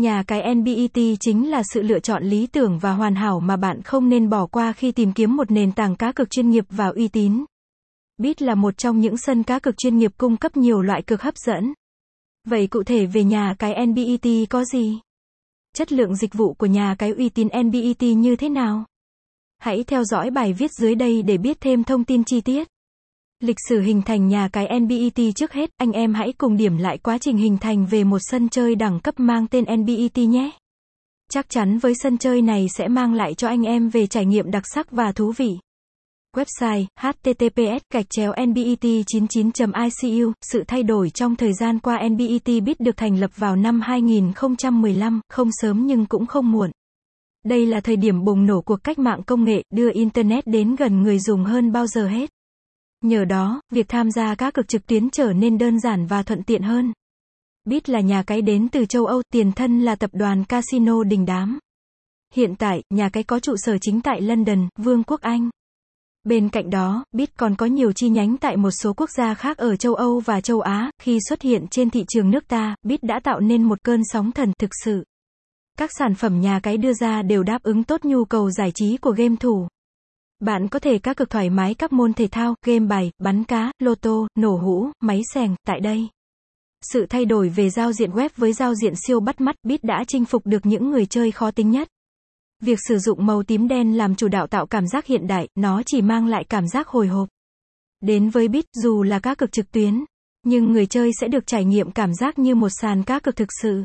Nhà cái NBET chính là sự lựa chọn lý tưởng và hoàn hảo mà bạn không nên bỏ qua khi tìm kiếm một nền tảng cá cược chuyên nghiệp và uy tín. Bit là một trong những sân cá cược chuyên nghiệp cung cấp nhiều loại cược hấp dẫn. Vậy cụ thể về nhà cái NBET có gì? Chất lượng dịch vụ của nhà cái uy tín NBET như thế nào? Hãy theo dõi bài viết dưới đây để biết thêm thông tin chi tiết. Lịch sử hình thành nhà cái NBET trước hết, anh em hãy cùng điểm lại quá trình hình thành về một sân chơi đẳng cấp mang tên NBET nhé. Chắc chắn với sân chơi này sẽ mang lại cho anh em về trải nghiệm đặc sắc và thú vị. Website https gạch chéo nbet 99 icu sự thay đổi trong thời gian qua nbet biết được thành lập vào năm 2015 không sớm nhưng cũng không muộn đây là thời điểm bùng nổ cuộc cách mạng công nghệ đưa internet đến gần người dùng hơn bao giờ hết nhờ đó việc tham gia các cực trực tuyến trở nên đơn giản và thuận tiện hơn bit là nhà cái đến từ châu âu tiền thân là tập đoàn casino đình đám hiện tại nhà cái có trụ sở chính tại london vương quốc anh Bên cạnh đó, Bit còn có nhiều chi nhánh tại một số quốc gia khác ở châu Âu và châu Á, khi xuất hiện trên thị trường nước ta, Bit đã tạo nên một cơn sóng thần thực sự. Các sản phẩm nhà cái đưa ra đều đáp ứng tốt nhu cầu giải trí của game thủ. Bạn có thể cá cực thoải mái các môn thể thao, game bài, bắn cá, lô tô, nổ hũ, máy xèng, tại đây. Sự thay đổi về giao diện web với giao diện siêu bắt mắt, Bit đã chinh phục được những người chơi khó tính nhất. Việc sử dụng màu tím đen làm chủ đạo tạo cảm giác hiện đại, nó chỉ mang lại cảm giác hồi hộp. Đến với Bit, dù là cá cực trực tuyến, nhưng người chơi sẽ được trải nghiệm cảm giác như một sàn cá cực thực sự.